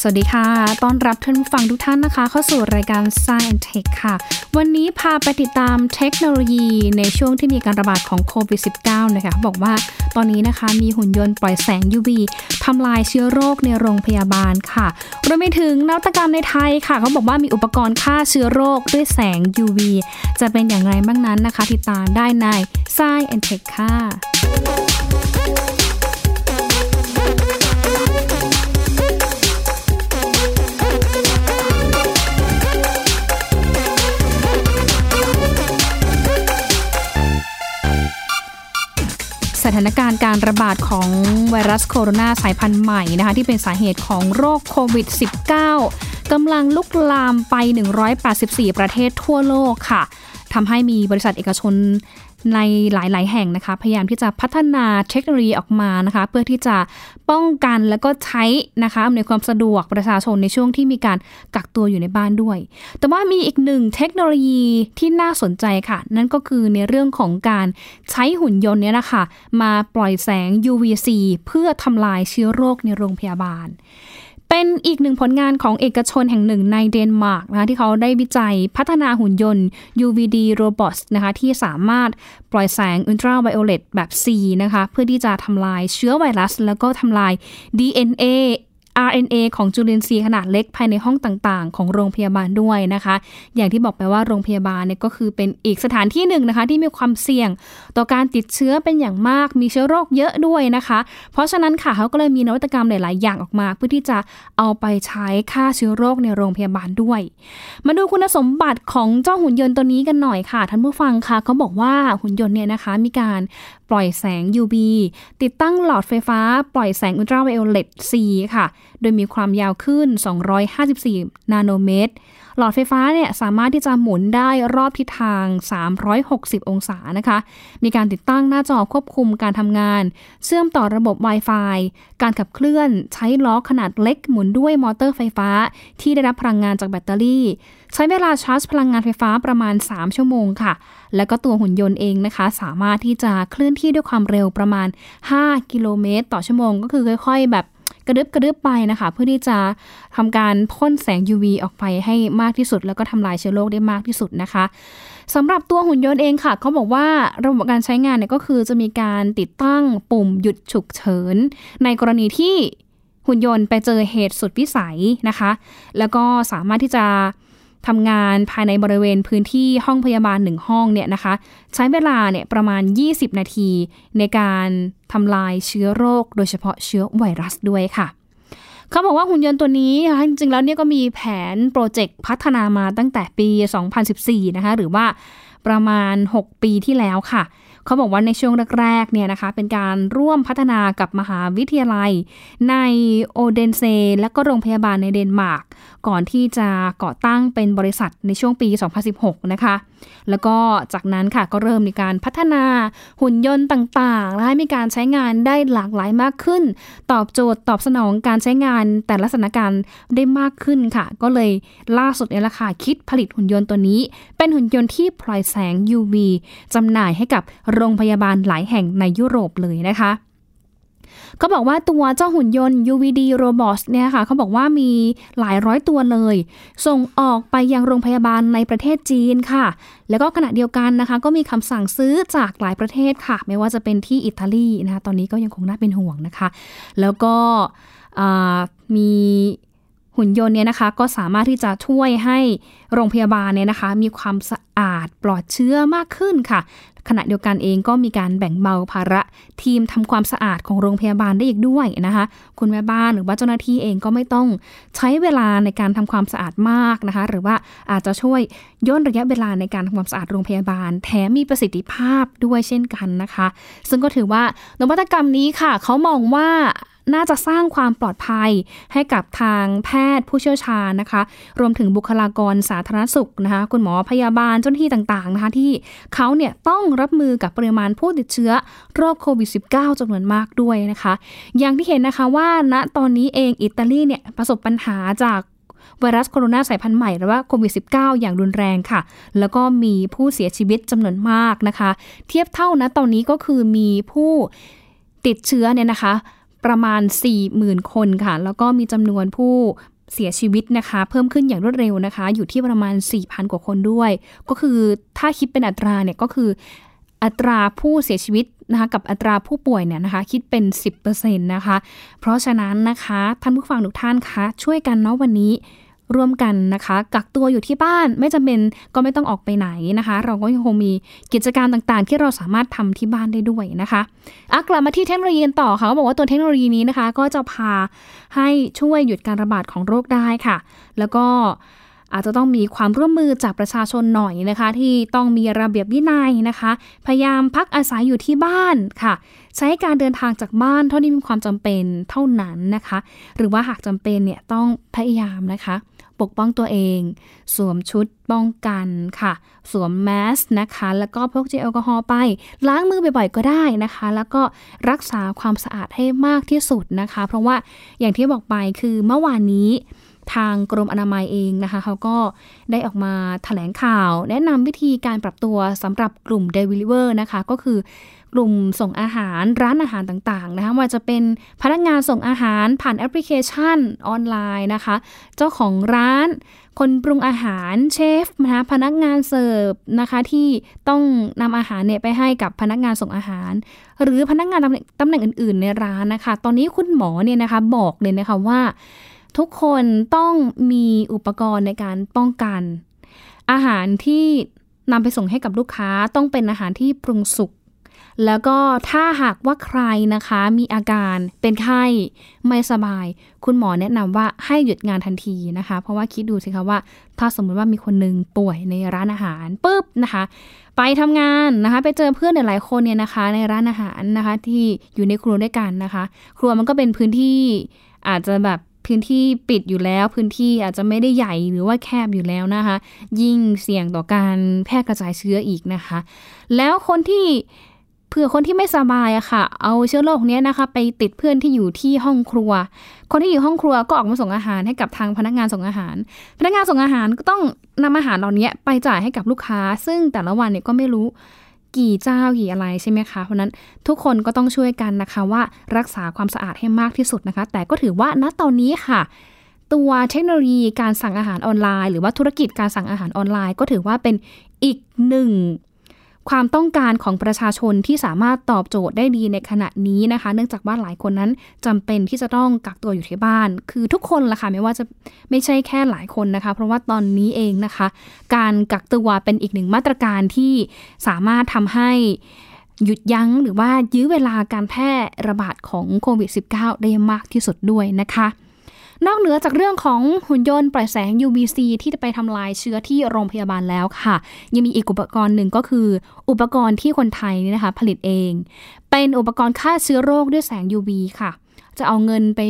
สวัสดีค่ะ ต้อนรับท่านผู้ฟังทุกท่านนะคะ เข้าสู่รายการ Science Tech ค่ะ วันนี้พาไปติดตามเทคโนโลยีในช่วงที่มีการระบาดของโควิด -19 นะคะบอกว่าตอนนี้นะคะมีหุ่นยนต์ปล่อยแสง UV ทำลายเชื้อโรคในโรงพยาบาลค่ะรวมไปถึงนวัตกรรมในไทยค่ะ เขาบอกว่ามีอุปกรณ์ฆ่าเชื้อโรคด้วยแสง UV จะเป็นอย่างไรบ้างนั้นนะคะ ติดตามได้ใน Science Tech ค่ะ สถานการณ์การระบาดของไวรัสโคโรนาสายพันธุ์ใหม่นะคะที่เป็นสาเหตุของโรคโควิด -19 กำลังลุกลามไป 184 ประเทศทั่วโลกค่ะทำให้มีบริษัทเอกชน ในหลาย ๆ แห่งนะคะ พยายามที่จะพัฒนาเทคโนโลยีออกมานะคะ เพื่อที่จะป้องกันแล้วก็ใช้นะคะในความสะดวกประชาชนในช่วงที่มีการกักตัวอยู่ในบ้านด้วย แต่ว่ามีอีกหนึ่งเทคโนโลยีที่น่าสนใจค่ะ นั่นก็คือในเรื่องของการใช้หุ่นยนต์เนี่ยนะคะ มาปล่อยแสง UVC เพื่อทำลายเชื้อโรคในโรงพยาบาล เป็นอีกหนึ่งผลงานของเอกชนแห่งหนึ่งในเดนมาร์กนะคะที่เขาได้วิจัยพัฒนาหุ่นยนต์ UVD robots นะคะที่สามารถปล่อยแสงอุลตราไวโอเลตแบบ C นะคะเพื่อที่จะทำลายเชื้อไวรัส แล้วก็ทำลาย DNA RNA ของจุลินทรีย์ขนาดเล็กภายในห้องต่างๆ ของโรงพยาบาลด้วยนะคะ อย่างที่บอกไปว่าโรงพยาบาลเนี่ยก็คือเป็นอีกสถานที่หนึ่งนะคะ ที่มีความเสี่ยงต่อการติดเชื้อเป็นอย่างมาก มีเชื้อโรคเยอะด้วยนะคะ เพราะฉะนั้นค่ะเขาก็เลยมีนวัตกรรมหลาย ๆ อย่างออกมา เพื่อที่จะเอาไปใช้ฆ่าเชื้อโรคในโรงพยาบาลด้วย มาดูคุณสมบัติของเจ้าหุ่นยนต์ตัวนี้กันหน่อยค่ะท่านผู้ฟังค่ะเขาบอกว่าหุ่นยนต์เนี่ยนะคะมีการ ปล่อยแสง UV ติดตั้งหลอดไฟฟ้า ปล่อยแสงอุลตราไวโอเลต C ค่ะ โดยมีความยาวขึ้น 254 นาโนเมตร หลอดไฟฟ้าเนี่ยสามารถที่จะหมุนได้รอบทิศทาง 360 องศานะคะ มีการติดตั้งหน้าจอควบคุมการทำงาน เชื่อมต่อระบบ Wi-Fi การขับเคลื่อนใช้ล้อขนาดเล็กหมุนด้วยมอเตอร์ไฟฟ้า ที่ได้รับพลังงานจากแบตเตอรี่ ใช้เวลาชาร์จพลังงานไฟฟ้าประมาณ 3 ชั่วโมงค่ะ แล้วก็ตัวหุ่นยนต์เองนะคะ สามารถที่จะเคลื่อนที่ด้วยความเร็วประมาณ 5 กิโลเมตร ต่อชั่วโมงก็คือค่อย ๆ แบบ กระดึบกระดึบไปนะคะ เพื่อที่จะทำการพ่นแสง UV ออกไปให้มากที่สุด แล้วก็ทำลายเชื้อโรคได้มากที่สุดนะคะสำหรับตัวหุ่นยนต์เองค่ะเขาบอกว่าระบบการใช้งานเนี่ยก็คือจะมีการติดตั้งปุ่มหยุดฉุกเฉิน ในกรณีที่หุ่นยนต์ไปเจอเหตุสุดวิสัยนะคะ แล้วก็สามารถที่จะ ทำงานภายในบริเวณพื้นที่ห้องพยาบาลหนึ่งห้องเนี่ยนะคะ ใช้เวลาเนี่ยประมาณ 20 นาที ในการทำลายเชื้อโรค โดยเฉพาะเชื้อไวรัสด้วยค่ะ เขาบอกว่าหุ่นยนต์ตัวนี้จริงๆแล้วเนี่ยก็มีแผนโปรเจกต์พัฒนามาตั้งแต่ปี 2014 นะคะ หรือว่าประมาณ 6 ปีที่แล้วค่ะ เขาบอกว่าในช่วงแรกๆเนี่ยนะคะเป็นการร่วมพัฒนากับมหาวิทยาลัย ในโอเดนเซ และก็โรงพยาบาลในเดนมาร์กก่อนที่จะก่อตั้งเป็นบริษัทในช่วงปี 2016 นะคะแล้วก็จากนั้นค่ะก็เริ่มมีการพัฒนาหุ่นยนต์ต่างๆและให้มีการใช้งานได้หลากหลายมากขึ้น ตอบโจทย์ตอบสนองการใช้งานแต่ละสถานการณ์ได้มากขึ้นค่ะ ก็เลยล่าสุดเนี่ยละค่ะคิดผลิตหุ่นยนต์ตัวนี้ เป็นหุ่นยนต์ที่ปล่อยแสง UV จำหน่ายให้กับโรงพยาบาลหลายแห่งในยุโรปเลยนะคะ เขาบอกว่าตัวเจ้าหุ่นยนต์ UVD Robots เนี่ยค่ะเขาบอกว่ามีหลายร้อยตัวเลย ส่งออกไปยังโรงพยาบาลในประเทศจีนค่ะ แล้วก็ขณะเดียวกันนะคะ ก็มีคำสั่งซื้อจากหลายประเทศค่ะ ไม่ว่าจะเป็นที่อิตาลีนะคะตอนนี้ก็ยังคงน่าเป็นห่วงนะคะ แล้วก็มีหุ่นยนต์เนี่ยนะคะก็สามารถที่จะช่วยให้โรงพยาบาลเนี่ยนะคะ มีความสะอาดปลอดเชื้อมากขึ้นค่ะ ขณะเดียวกันเองก็มีการแบ่งเบาภาระทีมทำความสะอาดของโรงพยาบาลได้อีกด้วยนะคะ คุณแม่บ้านหรือว่าเจ้าหน้าที่เองก็ไม่ต้องใช้เวลาในการทำความสะอาดมากนะคะ หรือว่าอาจจะช่วยย่นระยะเวลาในการทำความสะอาดโรงพยาบาล แถมมีประสิทธิภาพด้วยเช่นกันนะคะ ซึ่งก็ถือว่านวัตกรรมนี้ค่ะ เขามองว่า น่าจะสร้างความปลอดภัยให้กับทางแพทย์ผู้เชี่ยวชาญนะคะ รวมถึงบุคลากรสาธารณสุขนะคะ คุณหมอพยาบาลเจ้าหน้าที่ต่างๆนะคะที่เขาเนี่ยต้องรับมือกับปริมาณผู้ติดเชื้อโรคโควิด -19 จำนวนมากด้วยนะคะ อย่างที่เห็นนะคะว่าณตอนนี้เองอิตาลีเนี่ยประสบปัญหาจากไวรัสโคโรนาสายพันธุ์ใหม่หรือว่าโควิด -19 อย่างรุนแรงค่ะ แล้วก็มีผู้เสียชีวิตจำนวนมากนะคะ เทียบเท่านะตอนนี้ก็คือมีผู้ติดเชื้อเนี่ยนะคะ ประมาณ 40,000 คนค่ะ แล้วก็มีจำนวนผู้เสียชีวิตนะคะ เพิ่มขึ้นอย่างรวดเร็วนะคะ อยู่ที่ประมาณ 4,000 กว่าคนด้วย ก็คือถ้าคิดเป็นอัตราเนี่ยก็คืออัตราผู้เสียชีวิตนะคะกับอัตราผู้ป่วยเนี่ยนะคะคิดเป็น 10%นะคะ เพราะฉะนั้นนะคะท่านผู้ฟังทุกท่านคะช่วยกันเนาะวันนี้ ร่วมกันนะคะ กักตัวอยู่ที่บ้านไม่จำเป็นก็ไม่ต้องออกไปไหนนะคะ เราก็ยังคงมีกิจการต่างๆ ที่เราสามารถทำที่บ้านได้ด้วยนะคะอะกลับมาที่เทคโนโลยีต่อค่ะเขาบอกว่าตัวเทคโนโลยีนี้นะคะ ก็จะพาให้ช่วยหยุดการระบาดของโรคได้ค่ะ แล้วก็อาจจะต้องมีความร่วมมือจากประชาชนหน่อยนะคะ ที่ต้องมีระเบียบวินัยนะคะ พยายามพักอาศัยอยู่ที่บ้านค่ะ ใช้การเดินทางจากบ้านเท่าที่มีความจำเป็นเท่านั้นนะคะ หรือว่าหากจำเป็นเนี่ยต้องพยายามนะคะ ปกป้องตัวเอง สวมชุดป้องกันค่ะ สวมแมสนะคะ แล้วก็พกเจลแอลกอฮอล์ไป ล้างมือบ่อยๆก็ได้นะคะ แล้วก็รักษาความสะอาดให้มากที่สุดนะคะ เพราะว่าอย่างที่บอกไปคือเมื่อวานนี้ ทางกรมอนามัยเองนะคะเขาก็ได้ออกมาถแถลงข่าว แนะนำวิธีการปรับตัวสำหรับกลุ่ม Deliver นะคะ ก็คือกลุ่มส่งอาหารร้านอาหารต่างๆนะคะว่าจะเป็นพนักงานส่งอาหารผ่านแอปพลิเคชันออนไลน์นะคะ เจ้าของร้าน คนปรุงอาหารเชฟนะคะพนักงานเสิร์ฟนะคะที่ต้องนำอาหารเนี่ยไปให้กับพนักงานส่งอาหาร หรือพนักงานตำแหน่งตำแหน่งอื่น ๆ ในร้านนะคะ ตอนนี้คุณหมอเนี่ยนะคะบอกเลยนะคะว่า ทุกคนต้องมีอุปกรณ์ในการป้องกัน อาหารที่นำไปส่งให้กับลูกค้าต้องเป็นอาหารที่ปรุงสุกแล้วก็ถ้าหากว่าใครนะคะ มีอาการเป็นไข้ไม่สบาย คุณหมอแนะนำว่าให้หยุดงานทันทีนะคะ เพราะว่าคิดดูสิคะว่า ถ้าสมมติว่ามีคนหนึ่งป่วยในร้านอาหารปุ๊บนะคะ ไปทำงานนะคะ ไปเจอเพื่อนหลายคนเนี่ยนะคะ ในร้านอาหารนะคะ ที่อยู่ในครัวด้วยกันนะคะ ครัวมันก็เป็นพื้นที่อาจจะแบบ พื้นที่ปิดอยู่แล้ว พื้นที่อาจจะไม่ได้ใหญ่หรือว่าแคบอยู่แล้วนะคะ ยิ่งเสี่ยงต่อการแพร่กระจายเชื้ออีกนะคะ แล้วคนที่เผื่อคนที่ไม่สบายอะค่ะ เอาเชื้อโรคเนี้ยนะคะ ไปติดเพื่อนที่อยู่ที่ห้องครัว คนที่อยู่ห้องครัวก็ออกมาส่งอาหารให้กับทางพนักงานส่งอาหาร พนักงานส่งอาหารก็ต้องนำอาหารเหล่านี้ไปจ่ายให้กับลูกค้า ซึ่งแต่ละวันเนี่ยก็ไม่รู้ กี่เจ้ากี่อะไรใช่ไหมคะเพราะนั้นทุกคนก็ต้องช่วยกันนะคะว่ารักษาความสะอาดให้มากที่สุดนะคะ แต่ก็ถือว่าณตอนนี้ค่ะ ตัวเทคโนโลยีการสั่งอาหารออนไลน์ หรือว่าธุรกิจการสั่งอาหารออนไลน์ ก็ถือว่าเป็นอีกหนึ่ง ความต้องการของประชาชนที่สามารถตอบโจทย์ได้ดีในขณะนี้นะคะ เนื่องจากว่าหลายคนนั้นจำเป็นที่จะต้องกักตัวอยู่ที่บ้าน คือทุกคนละค่ะไม่ว่าจะไม่ใช่แค่หลายคนนะคะ เพราะว่าตอนนี้เองนะคะ การกักตัวเป็นอีกหนึ่งมาตรการที่สามารถทำให้หยุดยั้งหรือว่ายื้อเวลาการแพร่ระบาดของโควิด -19 ได้มากที่สุดด้วยนะคะ นอกเหนือจากเรื่องของหุ่นยนต์ปล่อยแสง UVC ที่จะไปทำลายเชื้อที่โรงพยาบาลแล้วค่ะ ยังมีอีกอุปกรณ์หนึ่งก็คือ อุปกรณ์ที่คนไทยนี่นะคะผลิตเอง เป็นอุปกรณ์ฆ่าเชื้อโรคด้วยแสง UV ค่ะ จะเอาเงินไป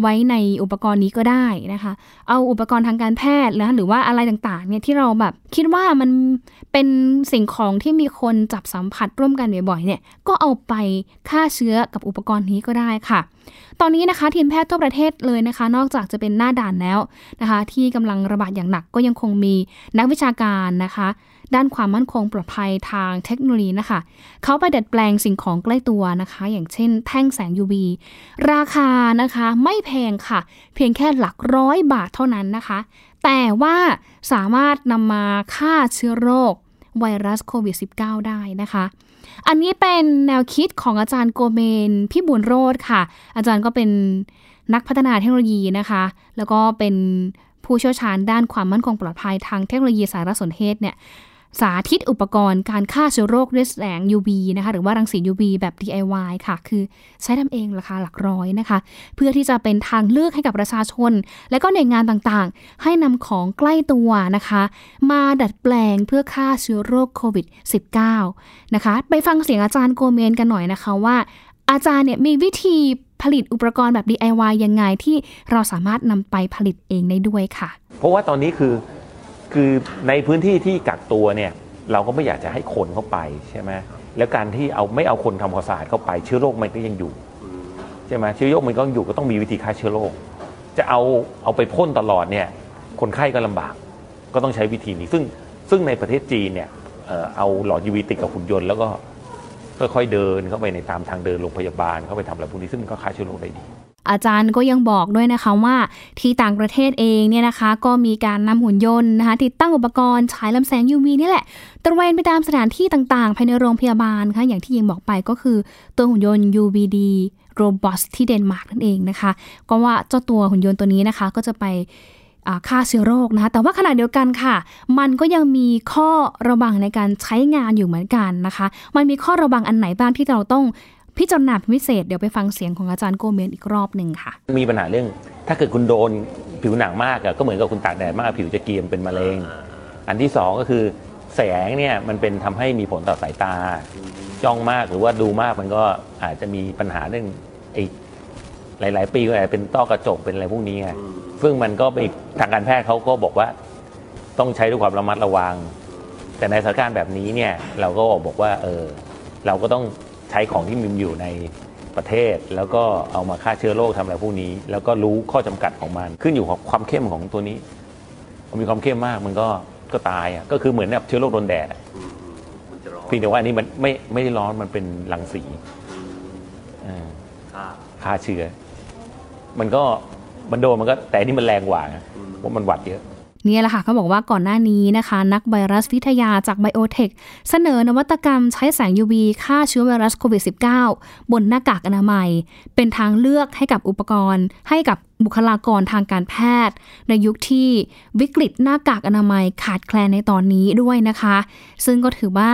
ไว้ในอุปกรณ์นี้ก็ได้นะคะ เอาอุปกรณ์ทางการแพทย์นะหรือว่าอะไรต่างๆเนี่ยที่เราแบบคิดว่ามันเป็นสิ่งของที่มีคนจับสัมผัสร่วมกันบ่อยๆเนี่ยก็เอาไปฆ่าเชื้อกับอุปกรณ์นี้ก็ได้ค่ะ ตอนนี้นะคะทีมแพทย์ทั่วประเทศเลยนะคะ นอกจากจะเป็นหน้าด่านแล้วนะคะ ที่กำลังระบาดอย่างหนักก็ยังคงมีนักวิชาการนะคะด้านความมั่นคงปลอดภัยทางเทคโนโลยีนะคะ เขาไปดัดแปลงสิ่งของใกล้ตัวนะคะ อย่างเช่นแท่งแสง UV ราคานะคะไม่แพงค่ะ เพียงแค่หลักร้อยบาทเท่านั้นนะคะ แต่ว่าสามารถนำมาฆ่าเชื้อโรคไวรัสโควิด -19 ได้นะคะ อันนี้เป็นแนวคิดของอาจารย์โกเมนพี่บุญโรธค่ะ อาจารย์ก็เป็นนักพัฒนาเทคโนโลยีนะคะ แล้วก็เป็นผู้เชี่ยวชาญด้านความมั่นคงปลอดภัยทางเทคโนโลยีสารสนเทศเนี่ย สาธิตอุปกรณ์การฆ่าเชื้อโรคด้วยแสง UV นะคะหรือว่ารังสี UV แบบ DIY ค่ะ คือใช้ทำเองราคาหลักร้อยนะคะ เพื่อที่จะเป็นทางเลือกให้กับประชาชน และก็หน่วยงานต่างๆ ให้นำของใกล้ตัวนะคะ มาดัดแปลงเพื่อฆ่าเชื้อโรคโควิด -19 นะคะ ไปฟังเสียงอาจารย์โกเมนกันหน่อยนะคะว่า อาจารย์เนี่ยมีวิธีผลิตอุปกรณ์แบบ DIY ยังไงที่เราสามารถนำไปผลิตเองได้ด้วยค่ะ เพราะว่าตอนนี้คือ คือในพื้นที่ที่กักตัวเนี่ยเราก็ไม่อยากจะให้คนเข้าไปใช่ไหมแล้วการที่เอาไม่เอาคนทำความสะอาดเข้าไปเชื้อโรคมันก็ยังอยู่ใช่ไหมเชื้อโรคมันก็อยู่ก็ต้องมีวิธีฆ่าเชื้อโรคจะเอาเอาไปพ่นตลอดเนี่ยคนไข้ก็ลำบาก ก็ต้องใช้วิธีนี้ ซึ่งซึ่งในประเทศจีนเนี่ยเอาหลอดยูวีติดกับหุ่นยนต์แล้วก็ค่อยๆเดินเข้าไปในตามทางเดินโรงพยาบาลเข้าไปทำอะไรพวกนี้ซึ่งก็ฆ่าเชื้อโรคได้ดี อาจารย์ก็ยังบอกด้วยนะคะว่าที่ต่างประเทศเองเนี่ยนะคะ ก็มีการนำหุ่นยนต์นะคะ ติดตั้งอุปกรณ์ฉายลำแสง UV นี่แหละตระเวนไปตามสถานที่ต่างๆ ภายในโรงพยาบาลค่ะอย่างที่ยิงบอกไปก็คือตัวหุ่นยนต์ UVD Robot ที่เดนมาร์กนั่นเองนะคะ ก็ว่าเจ้าตัวหุ่นยนต์ตัวนี้นะคะ ก็จะไปฆ่าเชื้อโรคนะคะ แต่ว่าขณะเดียวกันค่ะ มันก็ยังมีข้อระวังในการใช้งานอยู่เหมือนกันนะคะ มันมีข้อระวังอันไหนบ้างที่เราต้อง พิจารณาพิเศษเดี๋ยวไปฟังเสียงของอาจารย์โกเมนอีกรอบหนึ่งค่ะ มีปัญหาเรื่อง ถ้าเกิดคุณโดนผิวหนังมากก็เหมือนกับคุณตากแดดมากผิวจะเกรียมเป็นมะเร็ง อันที่สองก็คือแสงเนี่ยมันเป็นทำให้มีผลต่อสายตา จ้องมากหรือว่าดูมากมันก็อาจจะมีปัญหาเรื่องไอ้หลาย ๆ ปีก็อาจจะเป็นต้อกระจกเป็นอะไรพวกนี้ไงซึ่งมันก็ไปทางการแพทย์เขาก็บอกว่า ต้องใช้ด้วยความระมัดระวัง แต่ในสถานการณ์แบบนี้เนี่ยเราก็บอกว่าเออเราก็ต้องใช้ของที่มีอยู่ในประเทศ แล้วก็เอามาฆ่าเชื้อโรคทำอะไรพวกนี้ แล้วก็รู้ข้อจำกัดของมัน ขึ้นอยู่กับความเข้มของตัวนี้มันมีความเข้มมากมันก็ก็ตายอะก็คือเหมือนแบบเชื้อโรคโดนแดดเพียงแต่ว่าอันนี้มันไม่ไม่ได้ร้อนมันเป็นรังสีฆ่าเชื้อ มันก็มันโดนมันก็แต่นี่มันแรงกว่าเพราะมันหวัดเยอะ นี่แหละค่ะเขาบอกว่าก่อนหน้านี้นะคะ นักไวรัสวิทยาจากไบโอเทคเสนอนวัตกรรมใช้แสง UV ฆ่าเชื้อไวรัสโควิด -19 บนหน้ากากอนามัย เป็นทางเลือกให้กับอุปกรณ์ ให้กับบุคลากรทางการแพทย์ ในยุคที่วิกฤตหน้ากากอนามัยขาดแคลนในตอนนี้ด้วยนะคะ ซึ่งก็ถือว่า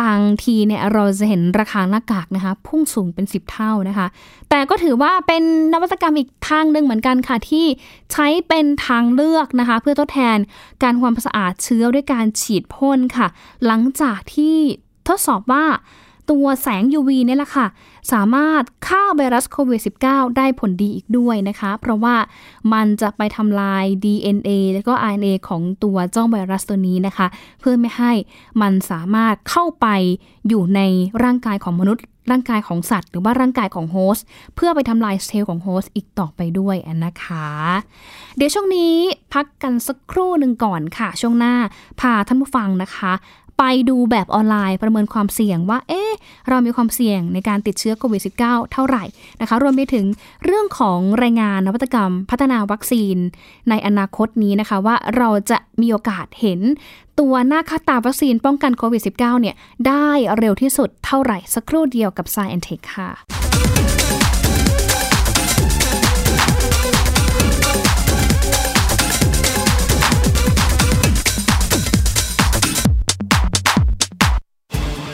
บางทีเนี่ยเราจะเห็นราคาหน้ากากนะคะ พุ่งสูงเป็น 10 เท่านะคะ แต่ก็ถือว่าเป็นนวัตกรรมอีกทางหนึ่งเหมือนกันค่ะ ที่ใช้เป็นทางเลือกนะคะ เพื่อทดแทนการความสะอาดเชื้อด้วยการฉีดพ่นค่ะ หลังจากที่ทดสอบว่า ตัวแสง UV นี่ยแหละค่ะ สามารถฆ่าไวรัสโควิด -19 ได้ผลดีอีกด้วยนะคะ เพราะว่ามันจะไปทำลาย DNA และก็ RNA ของตัวเจ้าไวรัสตัวนี้นะคะ เพื่อไม่ให้มันสามารถเข้าไปอยู่ในร่างกายของมนุษย์ร่างกายของสัตว์ หรือว่าร่างกายของ host เพื่อไปทำลายเซลล์ของ host อีกต่อไปด้วยนะคะ เดี๋ยวช่วงนี้พักกันสักครู่หนึ่งก่อนค่ะ ช่วงหน้าพาท่านผู้ฟังนะคะ ไปดูแบบออนไลน์ประเมินความเสี่ยงว่า เอ๊ะ เรามีความเสี่ยงในการติดเชื้อโควิด -19 เท่าไหร่นะคะ รวมไปถึงเรื่องของรายงานนวัตกรรม พัฒนาวัคซีน ในอนาคตนี้นะคะว่าเราจะมีโอกาสเห็นตัวหน้าค่าตาวัคซีนป้องกันโควิด -19 เนี่ยได้เร็วที่สุดเท่าไหร่สักครู่เดียวกับ s ซ e n t e c h ค่ะ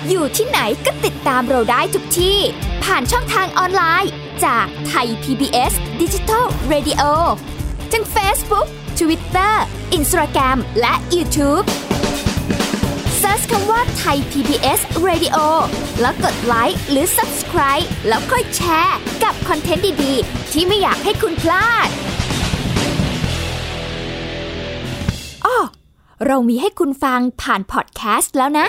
อยู่ที่ไหนก็ติดตามเราได้ทุกที่ ผ่านช่องทางออนไลน์ จากไทย PBS Digital Radio ทั้ง Facebook Twitter Instagram และ YouTube Search คำว่าไทย PBS Radio แล้วกดไลค์หรือ Subscribe แล้วค่อยแชร์ กับคอนเทนต์ดี ๆ ที่ไม่อยากให้คุณพลาดอ๋อเรามีให้คุณฟังผ่านพอดแคสต์แล้วนะ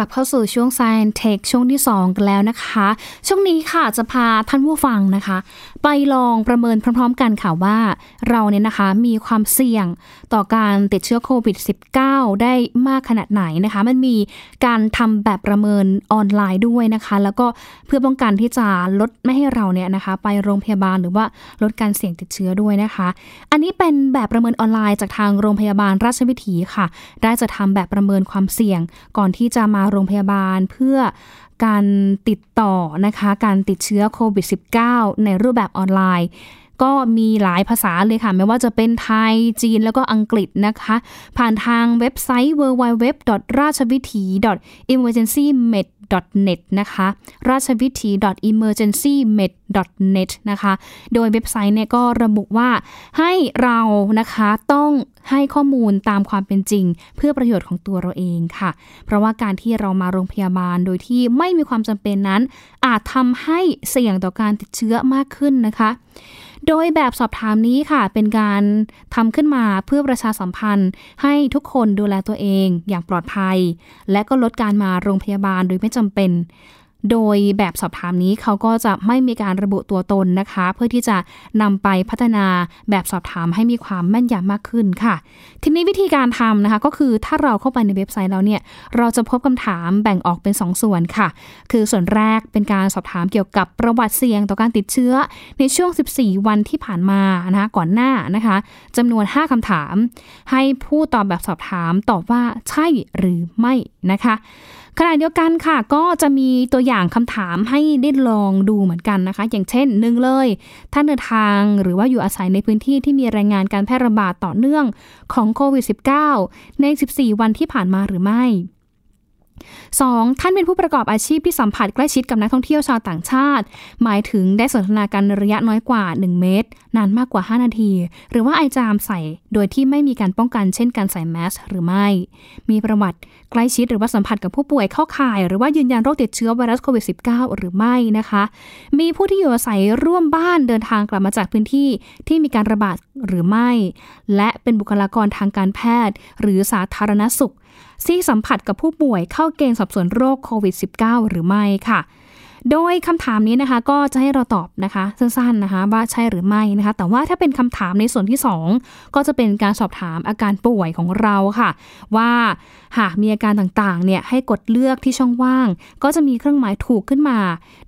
ลับเข้าสู่ช่วง Science Tech ช่วงที่ 2 กันแล้วนะคะ ช่วงนี้ค่ะจะพาท่านผู้ฟังนะคะ ไปลองประเมินพร้อมๆกันค่ะว่า เราเนี่ยนะคะมีความเสี่ยงต่อการติดเชื้อโควิด -19 ได้มากขนาดไหนนะคะ มันมีการทำแบบประเมินออนไลน์ด้วยนะคะ แล้วก็เพื่อป้องกันที่จะลดไม่ให้เราเนี่ยนะคะ ไปโรงพยาบาลหรือว่าลดการเสี่ยงติดเชื้อด้วยนะคะ อันนี้เป็นแบบประเมินออนไลน์จากทางโรงพยาบาลราชวิถีค่ะ ได้จะทำแบบประเมินความเสี่ยงก่อนที่จะมาโรงพยาบาลเพื่อการติดต่อนะคะ การติดเชื้อโควิด -19 ในรูปแบบออนไลน์ ก็มีหลายภาษาเลยค่ะ ไม่ว่าจะเป็นไทย จีนแล้วก็อังกฤษนะคะ ผ่านทางเว็บไซต์ www.rachaviti.emergencymed net นะคะ ราชวิถี emergencymed net นะคะ โดยเว็บไซต์เนี่ยก็ระบุว่าให้เรานะคะต้องให้ข้อมูลตามความเป็นจริง เพื่อประโยชน์ของตัวเราเองค่ะ เพราะว่าการที่เรามาโรงพยาบาลโดยที่ไม่มีความจำเป็นนั้น อาจทำให้เสี่ยงต่อการติดเชื้อมากขึ้นนะคะ โดยแบบสอบถามนี้ค่ะ เป็นการทำขึ้นมาเพื่อประชาสัมพันธ์ ให้ทุกคนดูแลตัวเองอย่างปลอดภัย และก็ลดการมาโรงพยาบาลโดยไม่จำเป็น โดยแบบสอบถามนี้เขาก็จะไม่มีการระบุตัวตนนะคะ เพื่อที่จะนำไปพัฒนาแบบสอบถามให้มีความแม่นยำมากขึ้นค่ะ ทีนี้วิธีการทำนะคะก็คือถ้าเราเข้าไปในเว็บไซต์แล้วเนี่ยเราจะพบคำถามแบ่งออกเป็น 2ส่วนค่ะ คือส่วนแรกเป็นการสอบถามเกี่ยวกับประวัติเสี่ยงต่อการติดเชื้อ ในช่วง 14 วันที่ผ่านมานะคะก่อนหน้านะคะจำนวน 5คำถาม ให้ผู้ตอบแบบสอบถามตอบว่าใช่หรือไม่นะคะ ขณะเดียวกันค่ะ ก็จะมีตัวอย่างคำถามให้ได้ลองดูเหมือนกันนะคะ อย่างเช่นหนึ่งเลยท่านเดินทางหรือว่าอยู่อาศัยในพื้นที่ที่มีรายงานการแพร่ระบาดต่อเนื่องของโควิด -19 ใน 14 วันที่ผ่านมาหรือไม่ 2. ท่านเป็นผู้ประกอบอาชีพที่สัมผัสใกล้ชิดกับนักท่องเที่ยวชาวต่างชาติ หมายถึงได้สนทนากันระยะน้อยกว่า 1 เมตร นานมากกว่า 5 นาที หรือว่าไอจามใส่โดยที่ไม่มีการป้องกันเช่นการใส่แมสหรือไม่ มีประวัติใกล้ชิดหรือว่าสัมผัสกับผู้ป่วยเข้าข่าย หรือว่ายืนยันโรคติดเชื้อไวรัสโควิด -19 หรือไม่นะคะ มีผู้ที่อยู่อาศัยร่วมบ้านเดินทางกลับมาจากพื้นที่ที่มีการระบาดหรือไม่ และเป็นบุคลากรทางการแพทย์ หรือสาธารณสุข ซี่สัมผัสกับผู้ป่วยเข้าเกณฑ์สอบสวนโรคโควิด -19 หรือไม่ค่ะ โดยคำถามนี้นะคะ ก็จะให้เราตอบนะคะสั้นๆนะคะว่าใช่หรือไม่นะคะ แต่ว่าถ้าเป็นคำถามในส่วนที่ 2 ก็จะเป็นการสอบถามอาการป่วยของเราค่ะ ว่าหากมีอาการต่างๆเนี่ยให้กดเลือกที่ช่องว่าง ก็จะมีเครื่องหมายถูกขึ้นมา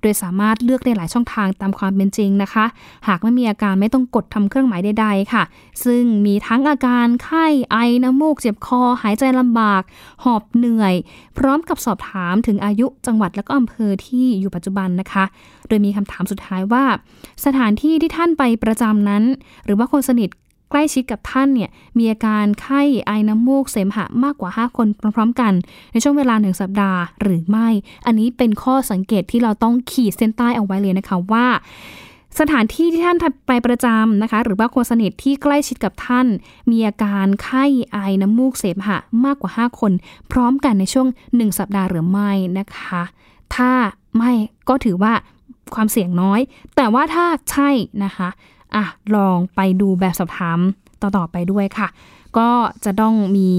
โดยสามารถเลือกได้หลายช่องทางตามความเป็นจริงนะคะ หากไม่มีอาการไม่ต้องกดทำเครื่องหมายใดๆค่ะ ซึ่งมีทั้งอาการไข้ไอน้ำมูกเจ็บคอ หายใจลำบาก หอบเหนื่อย พร้อมกับสอบถามถึงอายุจังหวัดและก็อำเภอที่อยู่ปัจจุบันนะคะ โดยมีคำถามสุดท้ายว่า สถานที่ที่ท่านไปประจำนั้น หรือว่าคนสนิทใกล้ชิดกับท่านเนี่ยมีอาการไข้ไอน้ำมูกเสมหะมากกว่า 5 คนพร้อมๆกัน ในช่วงเวลาหนึ่งสัปดาห์หรือไม่ อันนี้เป็นข้อสังเกตที่เราต้องขีดเส้นใต้เอาไว้เลยนะคะว่า สถานที่ที่ท่านไปประจำนะคะ หรือว่าคนสนิทที่ใกล้ชิดกับท่าน มีอาการไข้ไอน้ำมูกเสมหะมากกว่า 5 คน พร้อมกันในช่วง 1 สัปดาห์หรือไม่นะคะ ถ้า ไม่ก็ถือว่าความเสี่ยงน้อย แต่ว่าถ้าใช่นะคะอะลองไปดูแบบสอบถามต่อๆไปด้วยค่ะ ก็จะต้องมี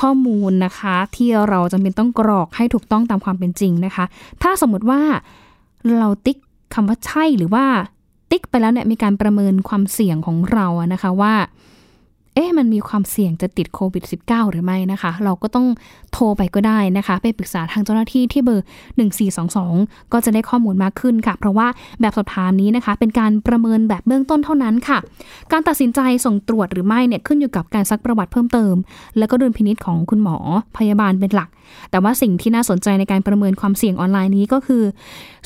ข้อมูลนะคะ ที่เราจำเป็นต้องกรอกให้ถูกต้องตามความเป็นจริงนะคะ ถ้าสมมติว่าเราติ๊กคำว่าใช่หรือว่าติ๊กไปแล้วเนี่ยมีการประเมินความเสี่ยงของเราอะนะคะว่า เอ๊ะมันมีความเสี่ยงจะติดโควิด -19 หรือไม่นะคะ เราก็ต้องโทรไปก็ได้นะคะ ไปปรึกษาทางเจ้าหน้าที่ที่เบอร์ 1422 ก็จะได้ข้อมูลมากขึ้นค่ะ เพราะว่าแบบสอบถามนี้นะคะ เป็นการประเมินแบบเบื้องต้นเท่านั้นค่ะ การตัดสินใจส่งตรวจหรือไม่เนี่ยขึ้นอยู่กับการซักประวัติเพิ่มเติม แล้วก็ดุลพินิษของคุณหมอพยาบาลเป็นหลัก แต่ว่าสิ่งที่น่าสนใจในการประเมินความเสี่ยงออนไลน์นี้ก็คือ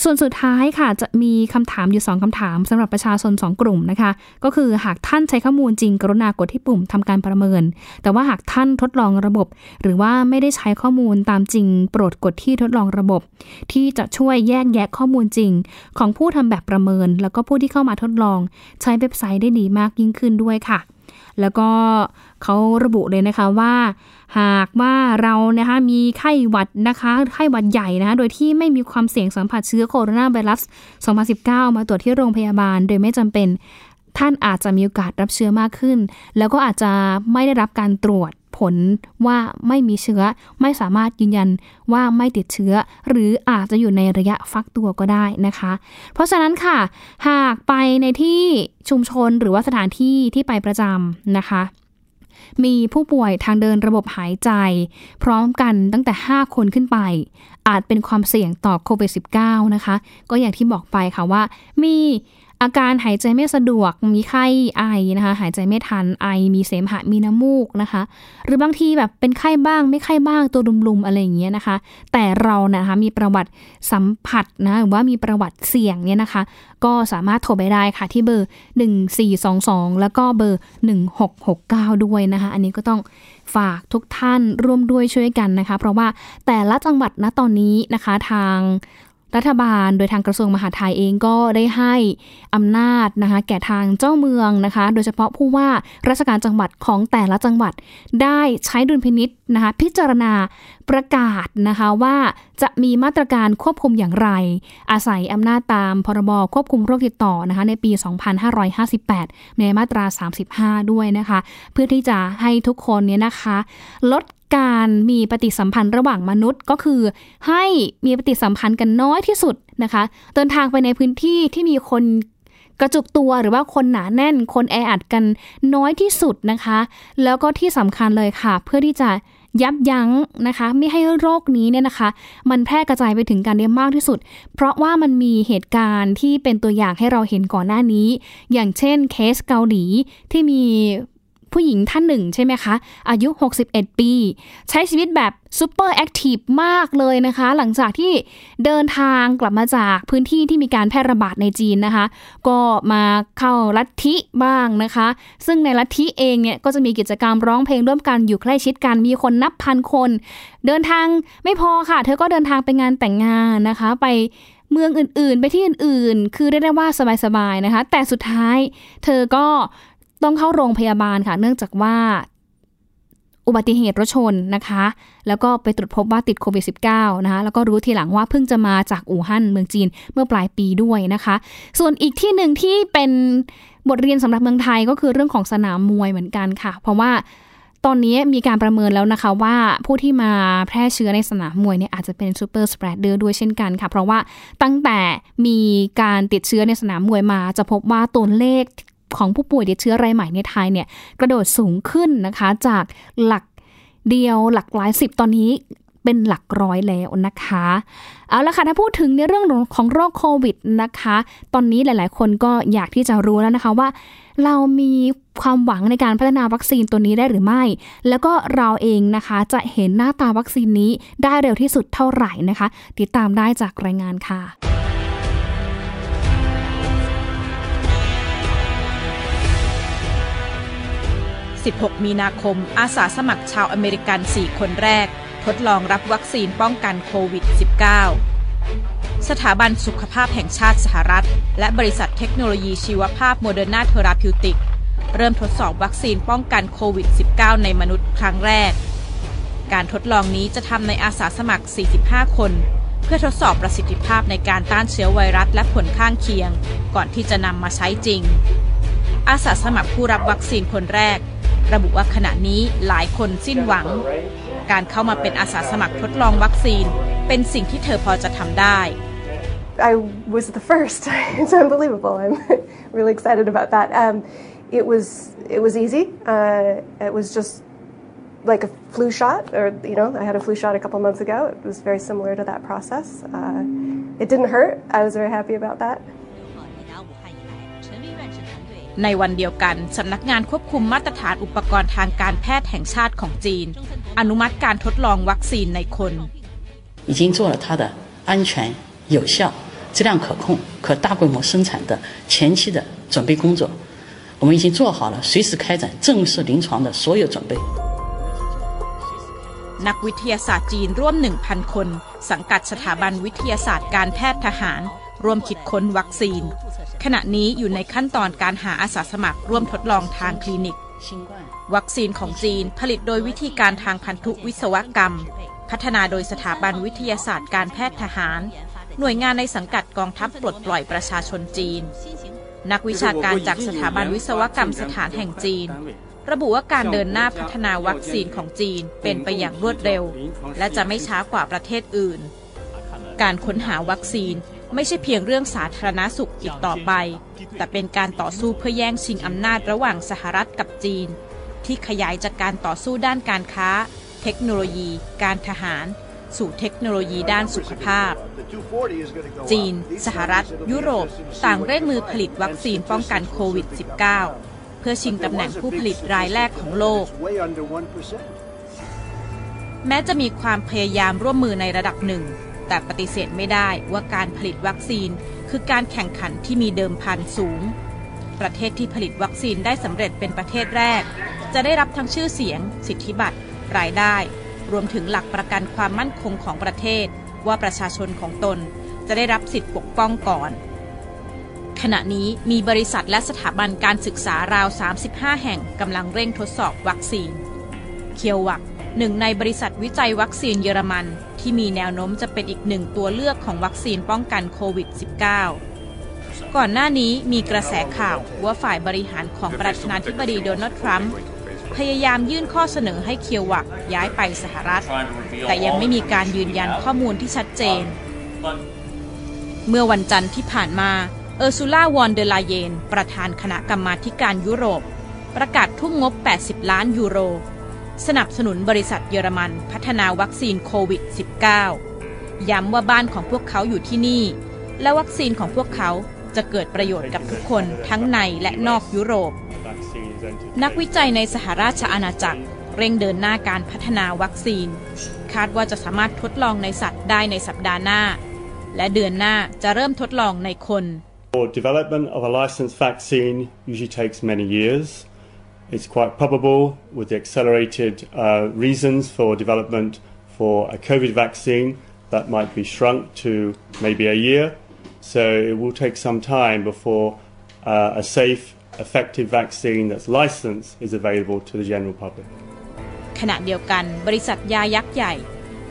ส่วนสุดท้ายค่ะจะมีคำถามอยู่ 2คำถามสำหรับประชาชน 2 กลุ่มนะคะ ก็คือหากท่านใช้ข้อมูลจริงกรุณากดที่ปุ่มทำการประเมิน แต่ว่าหากท่านทดลองระบบ หรือว่าไม่ได้ใช้ข้อมูลตามจริง โปรดกดที่ทดลองระบบ ที่จะช่วยแยกแยะข้อมูลจริง ของผู้ทำแบบประเมิน แล้วก็ผู้ที่เข้ามาทดลอง ใช้เว็บไซต์ได้ดีมากยิ่งขึ้นด้วยค่ะ แล้วก็เขาระบุเลยนะคะว่า หากว่าเรานะคะมีไข้หวัดนะคะไข้หวัดใหญ่นะคะโดยที่ไม่มีความเสี่ยงสัมผัสเชื้อโคโรนาไวรัส 2019 มาตรวจที่โรงพยาบาล โดยไม่จำเป็น ท่านอาจจะมีโอกาสรับเชื้อมากขึ้น แล้วก็อาจจะไม่ได้รับการตรวจผลว่าไม่มีเชื้อ ไม่สามารถยืนยันว่าไม่ติดเชื้อ หรืออาจจะอยู่ในระยะฟักตัวก็ได้นะคะ เพราะฉะนั้นค่ะ หากไปในที่ชุมชนหรือว่าสถานที่ที่ไปประจำนะคะ มีผู้ป่วยทางเดินระบบหายใจ พร้อมกันตั้งแต่ 5 คนขึ้นไป อาจเป็นความเสี่ยงต่อโควิด -19 นะคะ ก็อย่างที่บอกไปค่ะว่ามี อาการหายใจไม่สะดวก มีไข้ไอนะคะ หายใจไม่ทันไอ มีเสมหะ มีน้ำมูกนะคะ หรือบางทีแบบเป็นไข้บ้าง ไม่ไข้บ้างตัวลุมๆอะไรอย่างเงี้ยนะคะ แต่เรานะคะมีประวัติสัมผัสนะหรือว่ามีประวัติเสี่ยงเนี่ยนะคะ ก็สามารถโทรไปได้ค่ะที่เบอร์ 1422 แล้วก็เบอร์ 1669 ด้วยนะคะ อันนี้ก็ต้องฝากทุกท่านร่วมด้วยช่วยกันนะคะ เพราะว่าแต่ละจังหวัดณตอนนี้นะคะทาง รัฐบาลโดยทางกระทรวงมหาดไทยเองก็ได้ให้อำนาจนะคะแก่ทางเจ้าเมืองนะคะ โดยเฉพาะผู้ว่าราชการจังหวัดของแต่ละจังหวัด ได้ใช้ดุลพินิษนะคะพิจารณาประกาศนะคะว่าจะมีมาตรการควบคุมอย่างไร อาศัยอำนาจตามพรบควบคุมโรคติดต่อนะคะในปี 2558 ในมาตรา 35 ด้วยนะคะ เพื่อที่จะให้ทุกคนเนี่ยนะคะ ลด การมีปฏิสัมพันธ์ระหว่างมนุษย์ก็คือ ให้มีปฏิสัมพันธ์กันน้อยที่สุดนะคะ เดินทางไปในพื้นที่ที่มีคนกระจุกตัวหรือว่าคนหนาแน่น คนแออัดกันน้อยที่สุดนะคะ แล้วก็ที่สำคัญเลยค่ะ เพื่อที่จะยับยั้งนะคะ ไม่ให้โรคนี้เนี่ยนะคะ มันแพร่กระจายไปถึงกันได้มากที่สุด เพราะว่ามันมีเหตุการณ์ที่เป็นตัวอย่างให้เราเห็นก่อนหน้านี้ อย่างเช่นเคสเกาหลีที่มี ผู้หญิงท่านหนึ่งใช่ไหมคะ อายุ 61 ปี ใช้ชีวิตแบบ super active มากเลยนะคะ หลังจากที่เดินทางกลับมาจากพื้นที่ที่มีการแพร่ระบาดในจีนนะคะ ก็มาเข้าลัทธิบ้างนะคะ ซึ่งในลัทธิเองเนี่ยก็จะมีกิจกรรมร้องเพลงร่วมกันอยู่ใกล้ชิดกันมีคนนับพันคน เดินทางไม่พอค่ะ เธอก็เดินทางไปงานแต่งงานนะคะ ไปเมืองอื่นๆ ไปที่อื่นๆ คือได้ได้ว่าสบายๆ นะคะ แต่สุดท้ายเธอก็ ต้องเข้าโรงพยาบาลค่ะ เนื่องจากว่าอุบัติเหตุรถชนนะคะ แล้วก็ไปตรวจพบว่าติดโควิด -19 นะคะ แล้วก็รู้ทีหลังว่าเพิ่งจะมาจากอู่ฮั่นเมืองจีนเมื่อปลายปีด้วยนะคะ ส่วนอีกที่หนึ่งที่เป็นบทเรียนสำหรับเมืองไทยก็คือเรื่องของสนามมวยเหมือนกันค่ะ เพราะว่าตอนนี้มีการประเมินแล้วนะคะว่าผู้ที่มาแพร่เชื้อในสนามมวยเนี่ยอาจจะเป็น super spreader ด้วยเช่นกันค่ะ เพราะว่าตั้งแต่มีการติดเชื้อในสนามมวยมาจะพบว่าตัวเลข ของผู้ป่วยติดเชื้อรายใหม่ในไทยเนี่ยกระโดดสูงขึ้นนะคะจากหลักเดียวหลักหลายสิบตอนนี้เป็นหลักร้อยแล้วนะคะ เอาละค่ะ ถ้าพูดถึงในเรื่องของโรคโควิดนะคะ ตอนนี้หลาย ๆ คนก็อยากที่จะรู้แล้วนะคะว่า เรามีความหวังในการพัฒนาวัคซีนตัวนี้ได้หรือไม่ แล้วก็เราเองนะคะจะเห็นหน้าตาวัคซีนนี้ได้เร็วที่สุดเท่าไหร่นะคะ ติดตามได้จากรายงานค่ะ 16 มีนาคม อาสาสมัครชาวอเมริกัน 4 คนแรก ทดลองรับวัคซีนป้องกันโควิด -19 สถาบันสุขภาพแห่งชาติสหรัฐ และบริษัทเทคโนโลยีชีวภาพโมเดอร์นาเทอราพิวติก เริ่มทดสอบวัคซีนป้องกันโควิด -19 ในมนุษย์ครั้งแรก การทดลองนี้จะทำในอาสาสมัคร 45 คน เพื่อทดสอบประสิทธิภาพในการต้านเชื้อไวรัสและผลข้างเคียง ก่อนที่จะนำมาใช้จริงอาสาสมัครผู้รับวัคซีนคนแรก ระบุว่าขณะนี้หลายคนสิ้นหวัง การเข้ามาเป็นอาสาสมัครทดลองวัคซีน เป็นสิ่งที่เธอพอจะทำได้ I was the first. it's unbelievable. I'm really excited about that. Um, it was it was easy. Uh, it was just like a flu shot, or you know, I had a flu shot a couple months ago. It was very similar to that process. Uh, it didn't hurt. I was very happy about that. ในวันเดียวกันสำนักงานควบคุมมาตรฐานอุปกรณ์ทางการแพทย์แห่งชาติของจีน อนุมัติการทดลองวัคซีนในคน 已经做了它的安全、有效、质量可控、可大规模生产的前期的准备工作。我们已经做好了随时开展正式临床的所有准备。 นักวิทยาศาสตร์จีนร่วม 1,000 คน สังกัดสถาบันวิทยาศาสตร์การแพทย์ทหาร ร่วมคิดค้นวัคซีน ขณะนี้อยู่ในขั้นตอนการหาอาสาสมัครร่วมทดลองทางคลินิก วัคซีนของจีนผลิตโดยวิธีการทางพันธุวิศวกรรม พัฒนาโดยสถาบันวิทยาศาสตร์การแพทย์ทหาร หน่วยงานในสังกัดกองทัพปลดปล่อยประชาชนจีน นักวิชาการจากสถาบันวิศวกรรมสถานแห่งจีน ระบุว่าการเดินหน้าพัฒนาวัคซีนของจีนเป็นไปอย่างรวดเร็ว และจะไม่ช้ากว่าประเทศอื่น การค้นหาวัคซีน ไม่ใช่เพียงเรื่องสาธารณสุขอีกต่อไป แต่เป็นการต่อสู้เพื่อแย่งชิงอำนาจระหว่างสหรัฐกับจีน ที่ขยายจากการต่อสู้ด้านการค้า เทคโนโลยี การทหาร สู่เทคโนโลยีด้านสุขภาพ จีน สหรัฐ ยุโรป ต่างเร่งมือผลิตวัคซีนป้องกันโควิด -19 เพื่อชิงตำแหน่งผู้ผลิตรายแรกของโลกแม้จะมีความพยายามร่วมมือในระดับหนึ่ง แต่ปฏิเสธไม่ได้ว่าการผลิตวัคซีน คือการแข่งขันที่มีเดิมพันสูง ประเทศที่ผลิตวัคซีนได้สำเร็จเป็นประเทศแรก จะได้รับทั้งชื่อเสียง สิทธิบัตร รายได้ รวมถึงหลักประกันความมั่นคงของประเทศ ว่าประชาชนของตน จะได้รับสิทธิปกป้องก่อน ขณะนี้มีบริษัทและสถาบันการศึกษาราว 35 แห่งกำลังเร่งทดสอบวัคซีน เคียววัก หนึ่งในบริษัทวิจัยวัคซีนเยอรมัน ที่มีแนวโน้มจะเป็นอีกหนึ่งตัวเลือกของวัคซีนป้องกันโควิด -19 ก่อนหน้านี้มีกระแสข่าวว่าฝ่ายบริหารของประธานาธิบดีโดนัลด์ทรัมป์พยายามยื่นข้อเสนอให้เคียววักย้ายไปสหรัฐ แต่ยังไม่มีการยืนยันข้อมูลที่ชัดเจน เมื่อวันจันทร์ที่ผ่านมาเออร์ซูล่าวอนเดลาเยน ประธานคณะกรรมาการยุโรป ประกาศทุ่มงบ 80 ล้านยูโร สนับสนุนบริษัทเยอรมันพัฒนาวัคซีนโควิด -19 ย้ำว่าบ้านของพวกเขาอยู่ที่นี่ และวัคซีนของพวกเขาจะเกิดประโยชน์กับทุกคนทั้งในและนอกยุโรป นักวิจัยในสหราชอาณาจักร เร่งเดินหน้าการพัฒนาวัคซีน คาดว่าจะสามารถทดลองในสัตว์ได้ในสัปดาห์หน้า และเดือนหน้าจะเริ่มทดลองในคน For development of a licensed vaccine usually takes many years. It's quite probable, with the accelerated uh, reasons for development for a COVID vaccine, that might be shrunk to maybe a year. So it will take some time before uh, a safe, effective vaccine that's licensed is available to the general public. ขณะเดียวกันบริษัทยายักษ์ใหญ่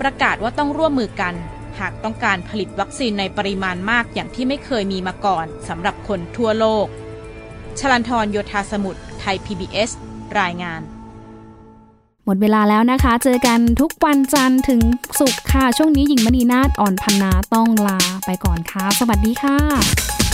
ประกาศว่าต้องร่วมมือกัน หากต้องการผลิตวัคซีนในปริมาณมากอย่างที่ไม่เคยมีมาก่อนสำหรับคนทั่วโลก ชลันทรโยธาสมุทร ไทย PBS รายงาน หมดเวลาแล้วนะคะ เจอกันทุกวันจันทร์ถึงศุกร์ค่ะ ช่วงนี้หญิงมณีนาฏอ่อนพันนาต้องลาไปก่อนค่ะ สวัสดีค่ะ